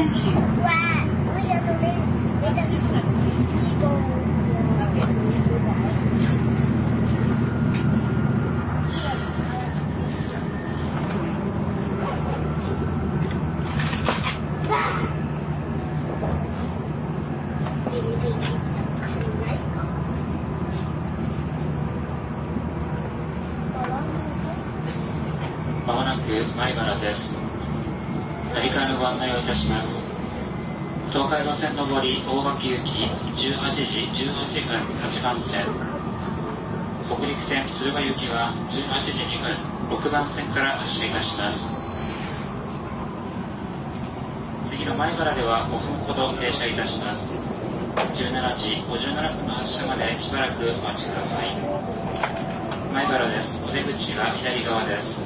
Thank you. き行き18時18分8番線。北陸線鶴ヶ行きは18時2分6番線から発車いたします。次の前原では5分ほど停車いたします。17時57分の発車までしばらくお待ちください。前原です。お出口は左側です。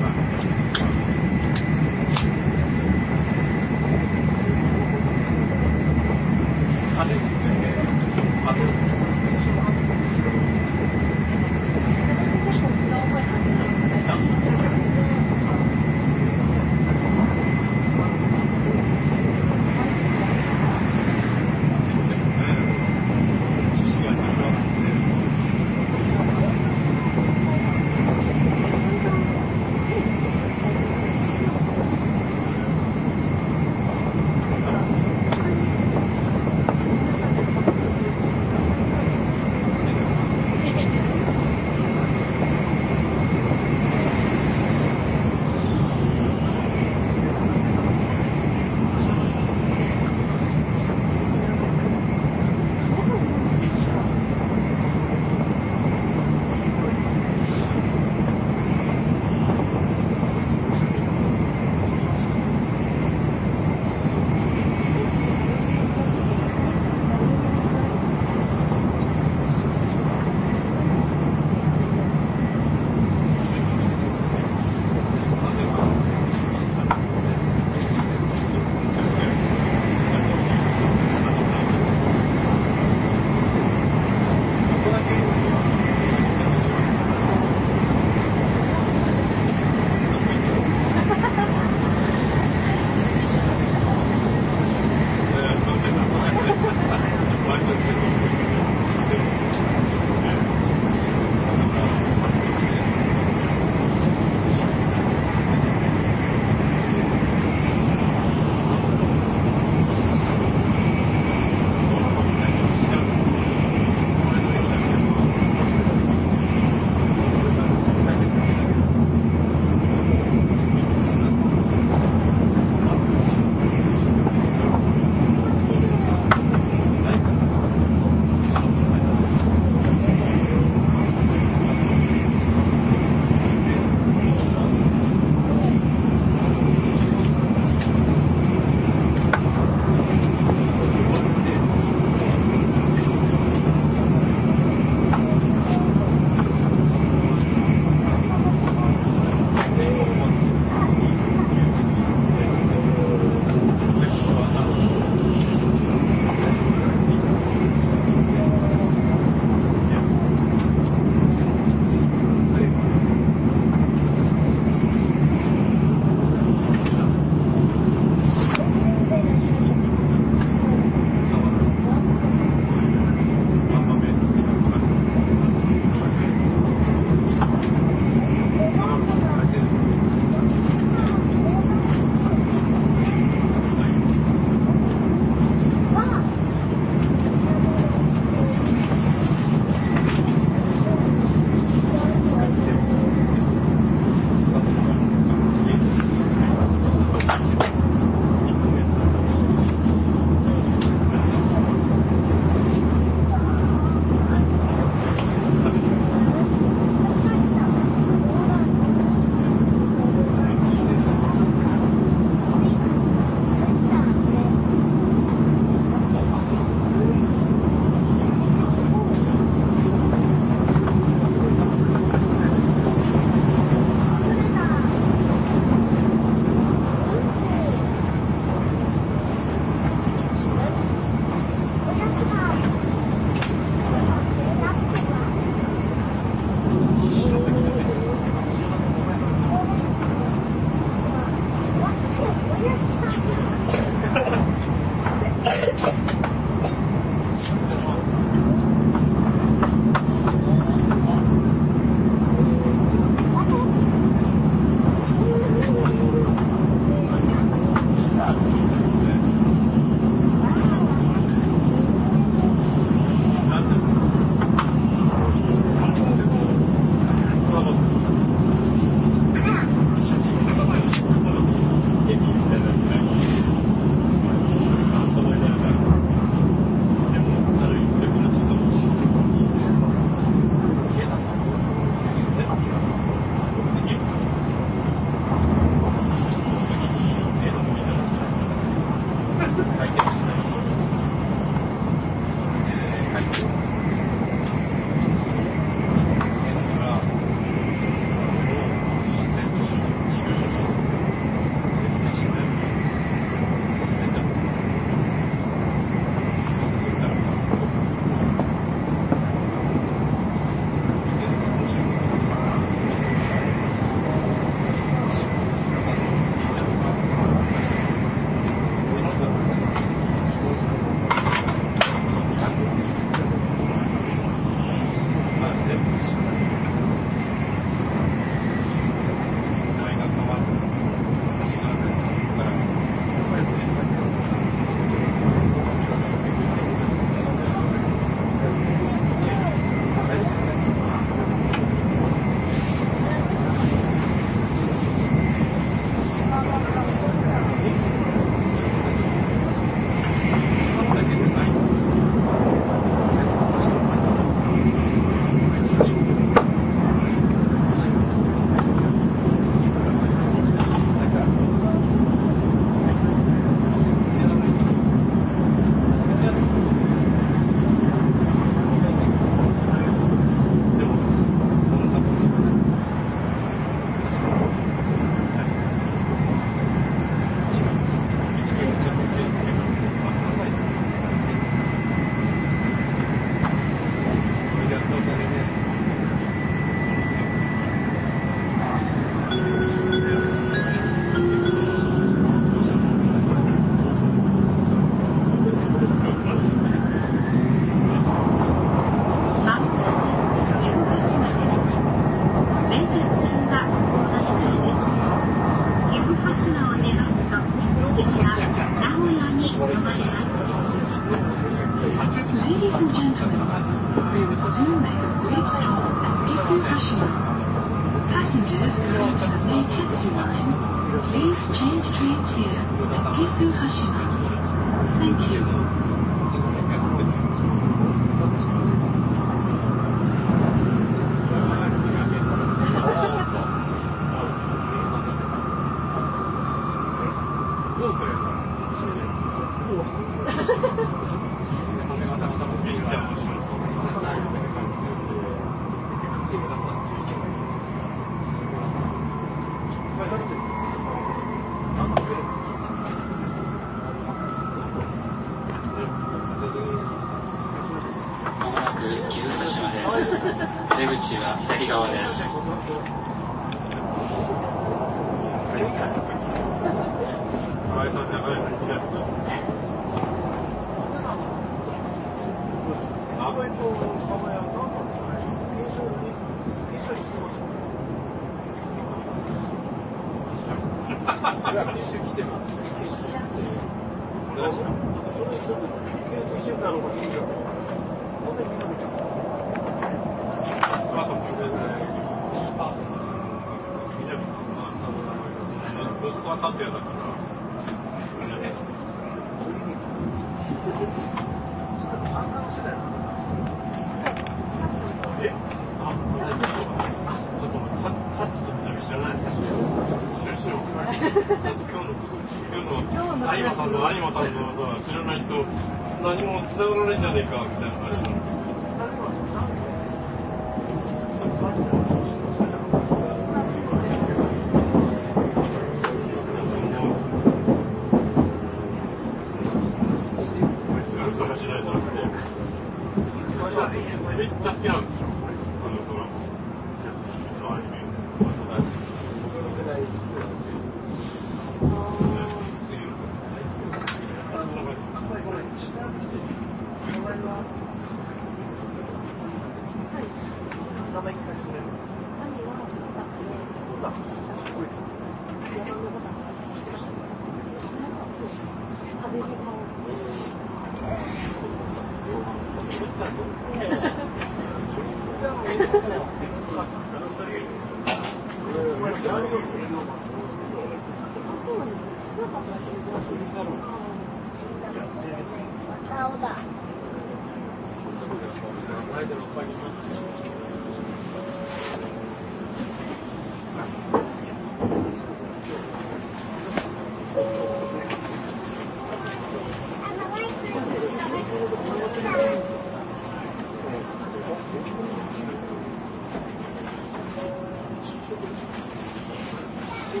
食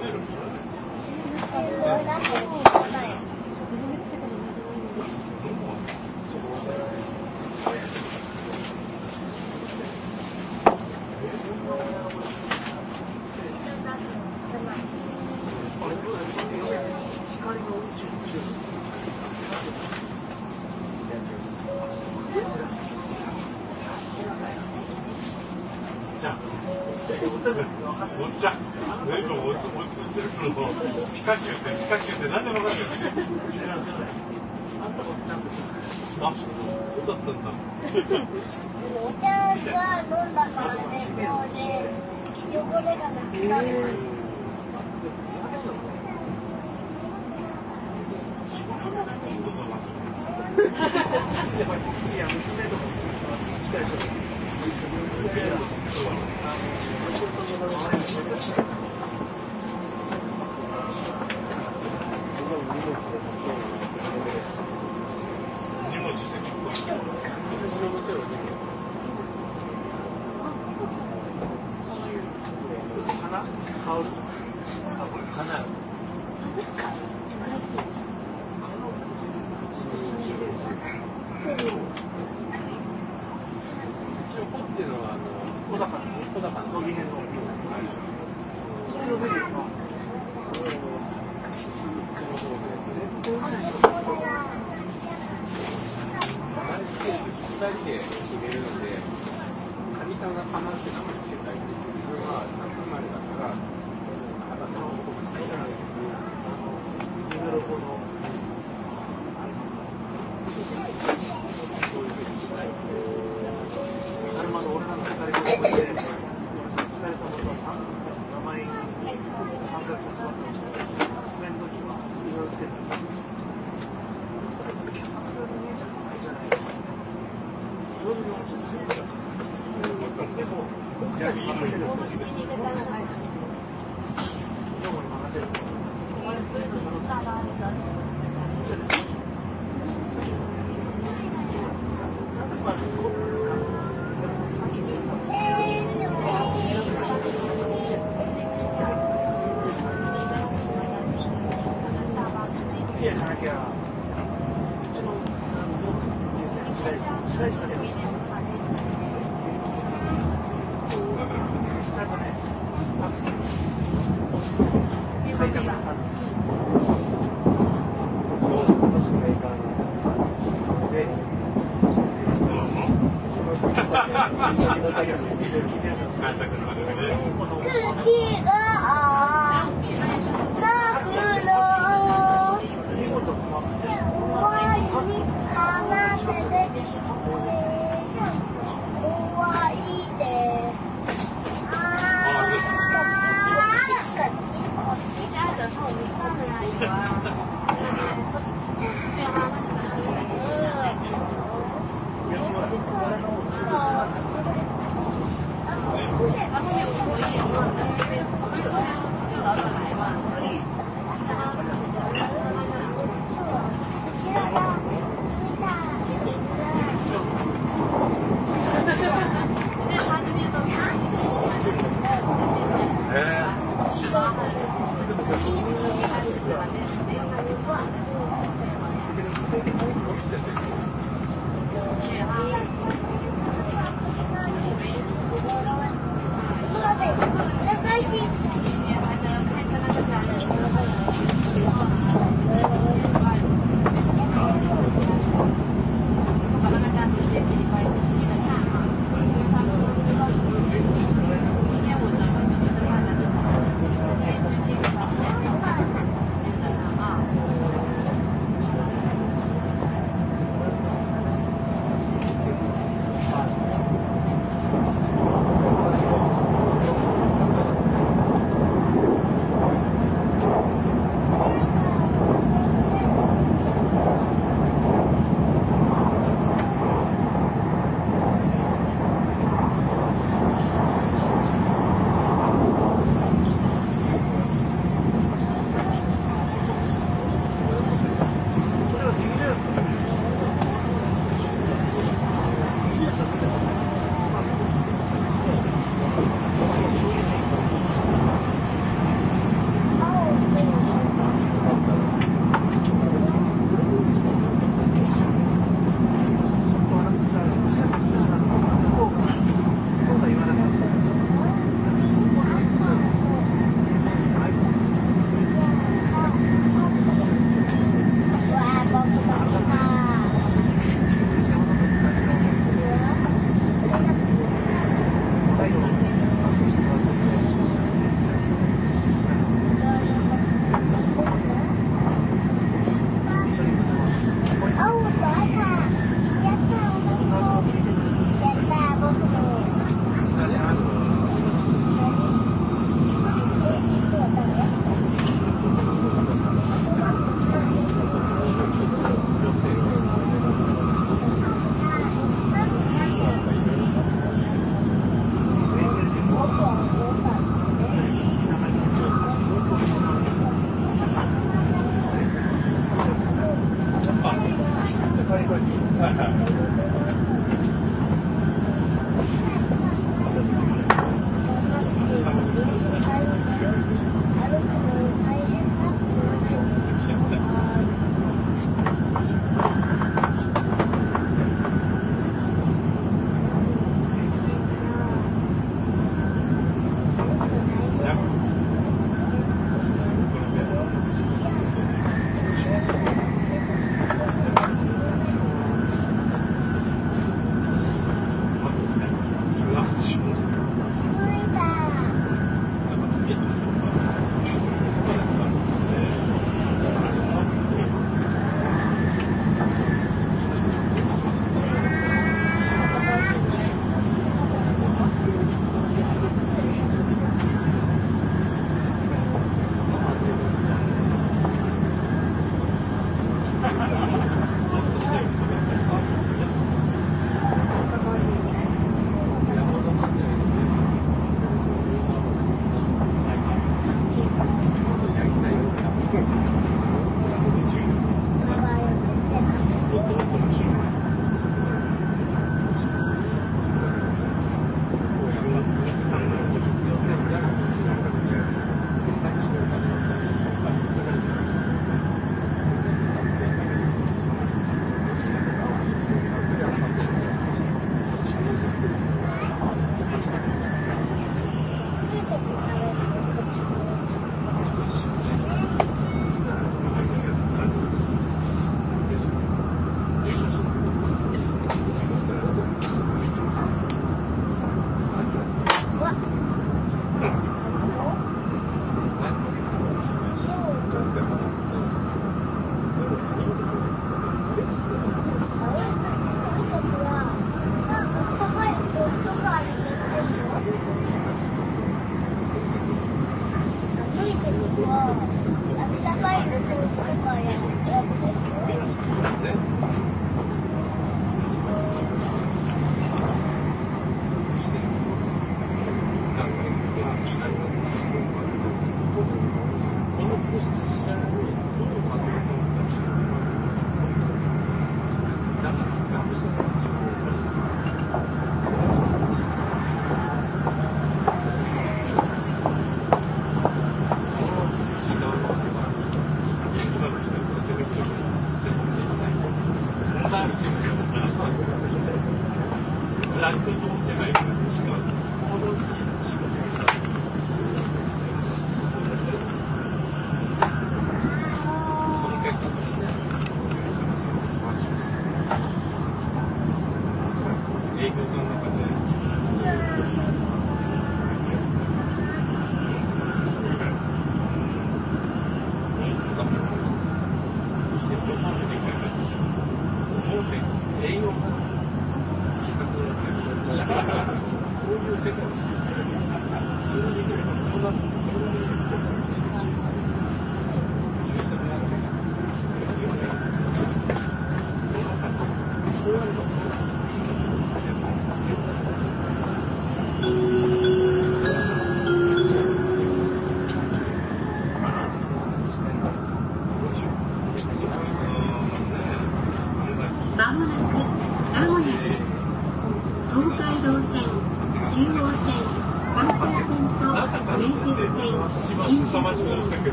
べるそうだったんだ。お茶は飲んだからね、今日ね、汚れがなくなる。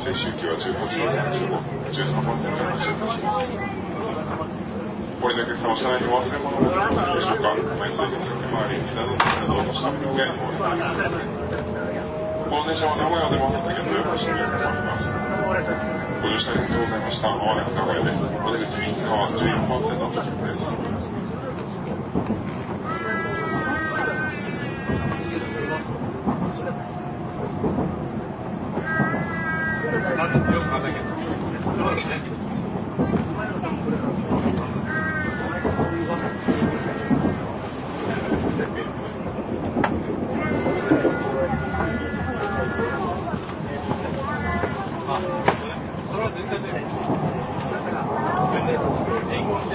21号伊勢周期は18時35分13番線から発車いたします。降りのお客様、車内にお忘れ物をございませんでしょうか前ついて先回り、膝のなどお差しの上にお願いします。この電車は名古屋を出ます次は豊橋に停まります。ご乗車ありがとうございました。まもなく名古屋です。お出口右側14番線の到着です。なんでよくわかんないけど。そうですね。あ、それは絶対ね。全然英語して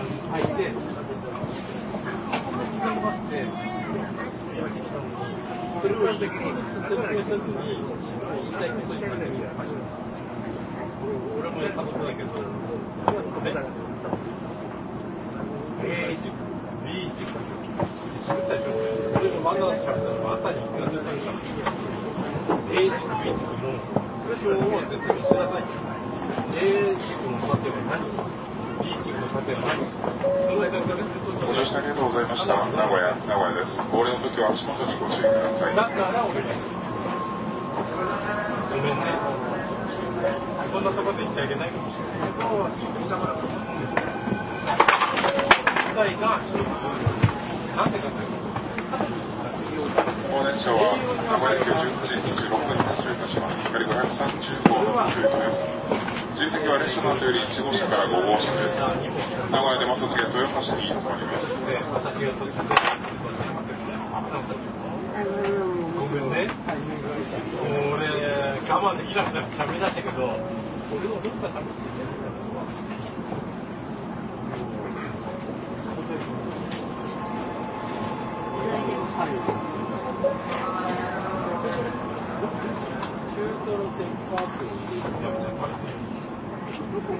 入って、頑張って、それを説明せずに、言いたいことに俺もやったことだけど、A 軸、B 軸、喋ったでしょ俺も漫画だったの朝に聞かせたから、A 軸、B 軸の。表を説明しなさい。A 軸の縦は何 ?B 軸の縦は何その間からご乗車ありがとうございました。名古屋、名古屋です。お降りの時は足元にご注意ください。だから俺がごめんね。こんなとこで言っちゃいけないかもしれないけど、答えが、なんでかっていうと、この電車は名古屋駅を18時26分に発車いたします。光530号の9です。自由席は列車の後より1号車から5号車です。名古屋出ます次は豊橋に停まります。ごめんね。俺、我慢できなくなって喋り出したけど、俺もどっか喋って別ベーガ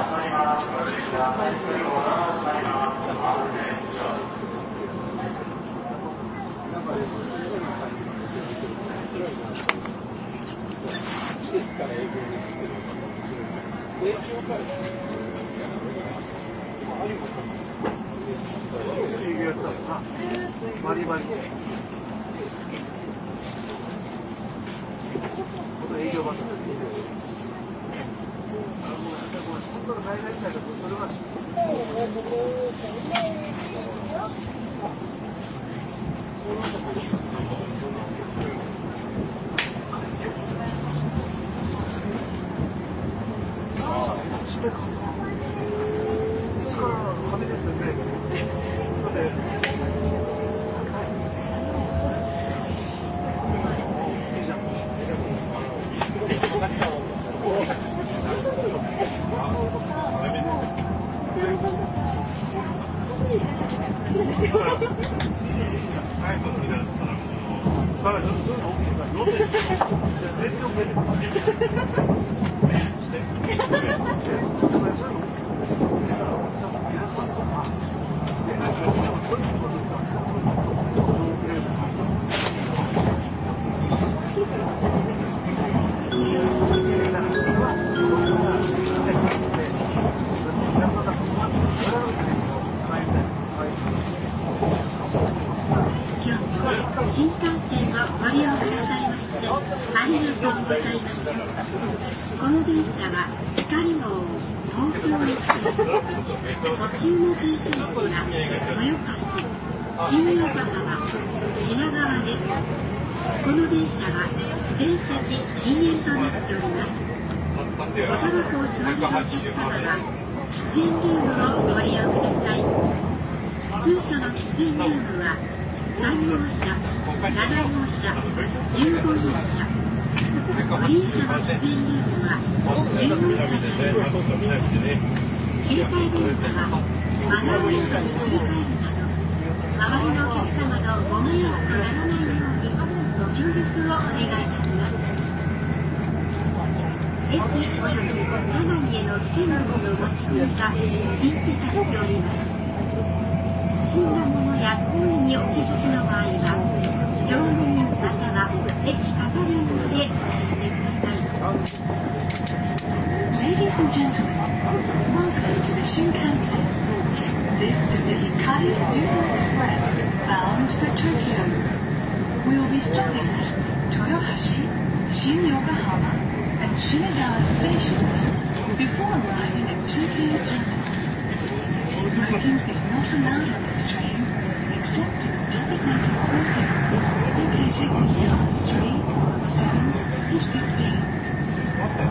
ン7号車、15号車。グリーン車の喫煙ルームは10号車にあります。切り替えルームはマナーモードに切り替えるなど、周りのお客様のご迷惑とならないようにご協力をお願いいたします。駅および車内への危険物の持ち込みが禁止されております。不審なものや行為にお気づきの場合は、乗務員または駅係員まで教えてください。 Ladies and gentlemen, welcome to the Shinkansen. This is the Hikari Super Express bound for Tokyo. We will be stopping at Toyohashi, Shin Yokohama, and Shinagawa stations before arriving at Tokyo Terminal. Smoking is not allowed on this train except designated smoking rooms located class 3, 7, and 15.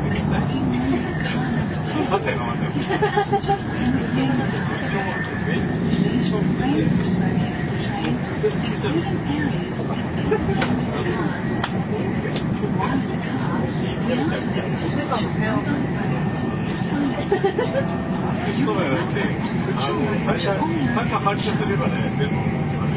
The smoking in car number 10 is for passengers in cars. Please refrain from smoking on the train, including areas unattended cars. While in the car, we ask that you switch your mobile phones to silent. You are welcome to put your luggage on your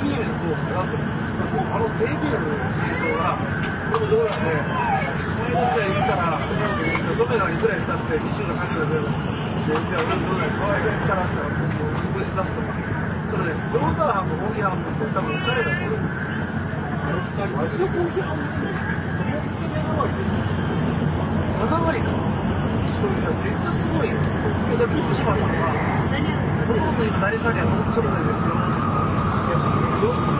ビールの方が上がっての。あの低ビールの方が、この道路で、前の時代たら、ソメがくらい経って20度、30度出るの。で、じゃあ、俺の、ったらしたら、こう、潰し出すとか。それで、ジーターハンのコーヒーハンも多分2人だし、あれ2人、私のコーヒーハンもそうです。7割です。7割か。めっちゃすごいよ。だって、福島さんは、僕も今、成沢には、ちょっとですよ。salud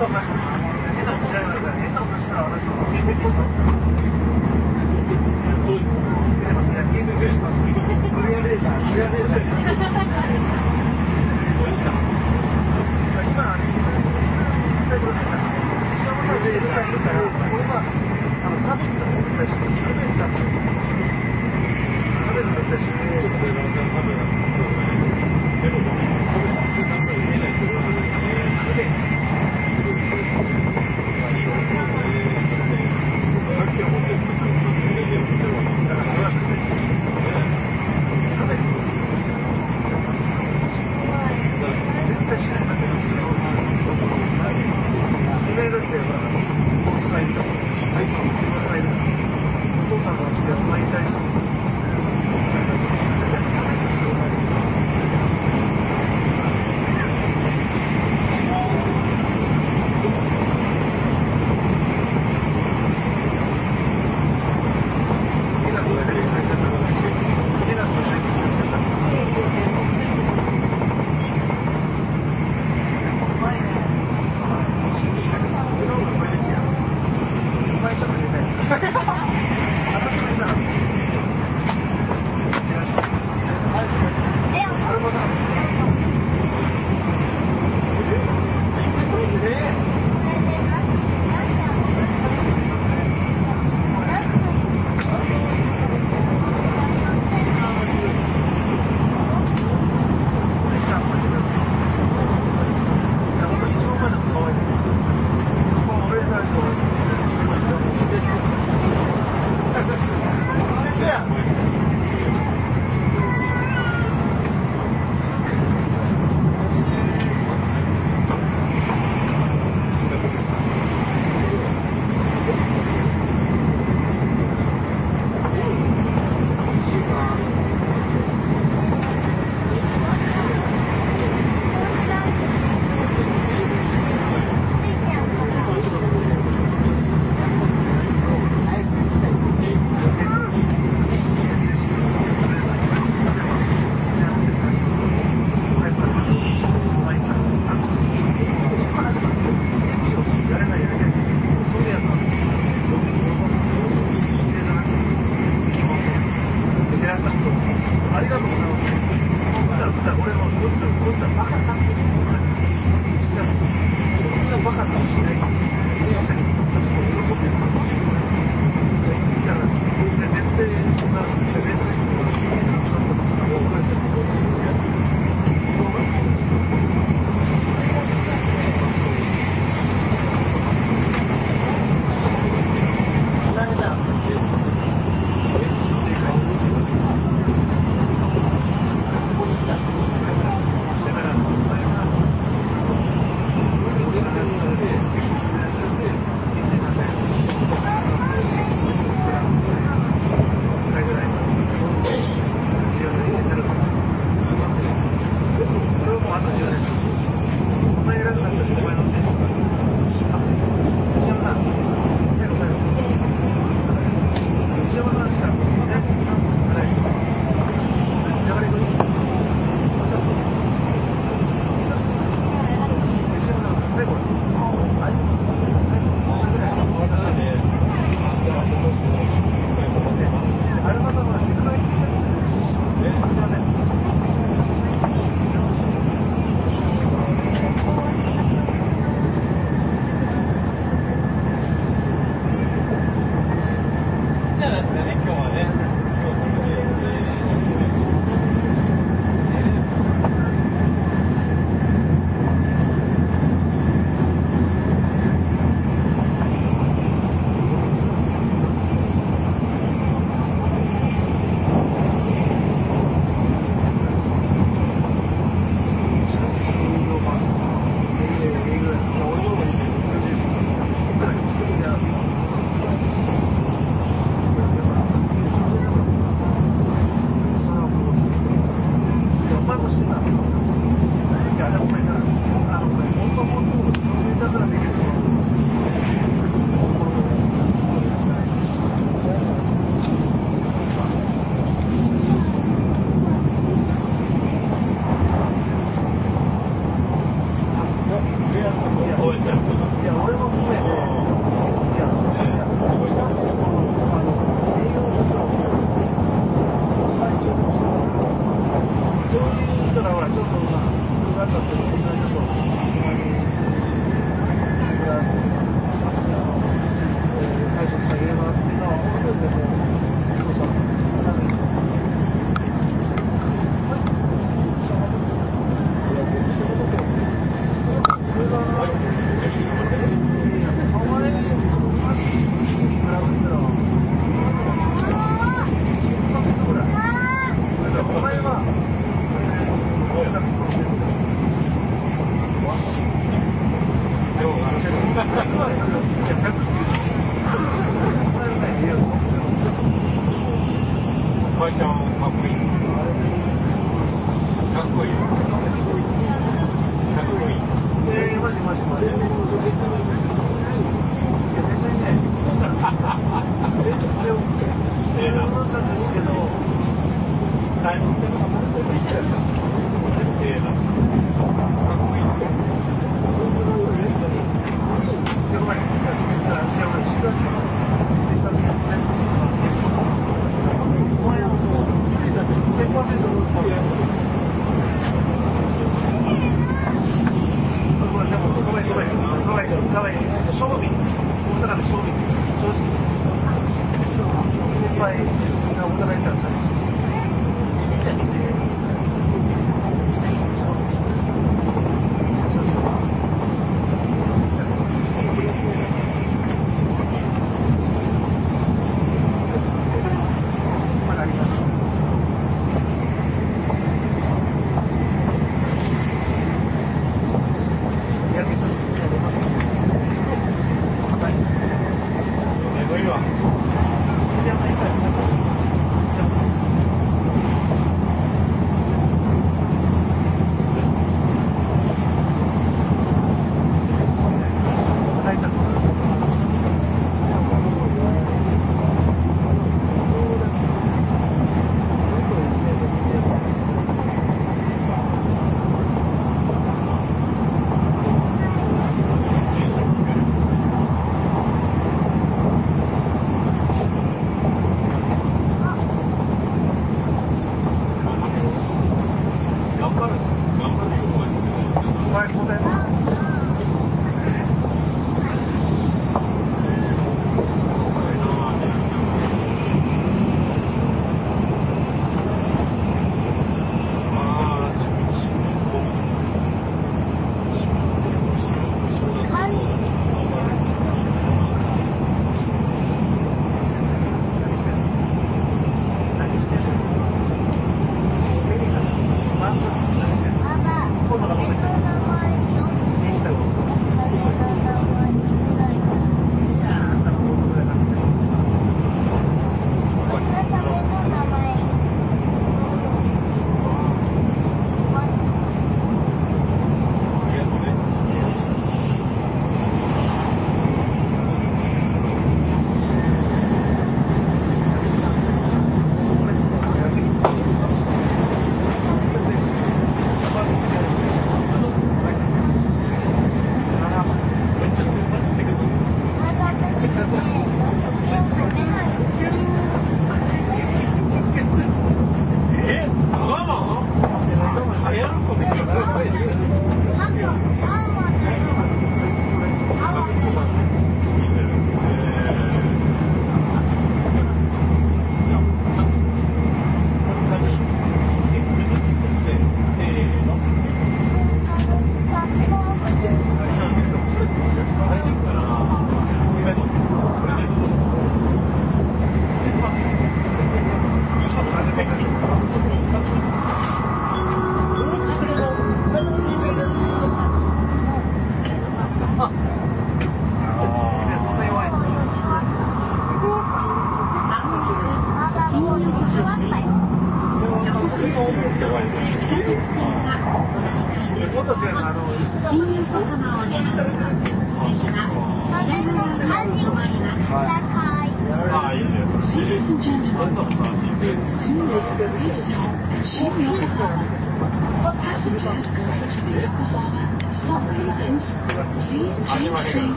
とかして、下しられましたね。下したら私もビてしまった。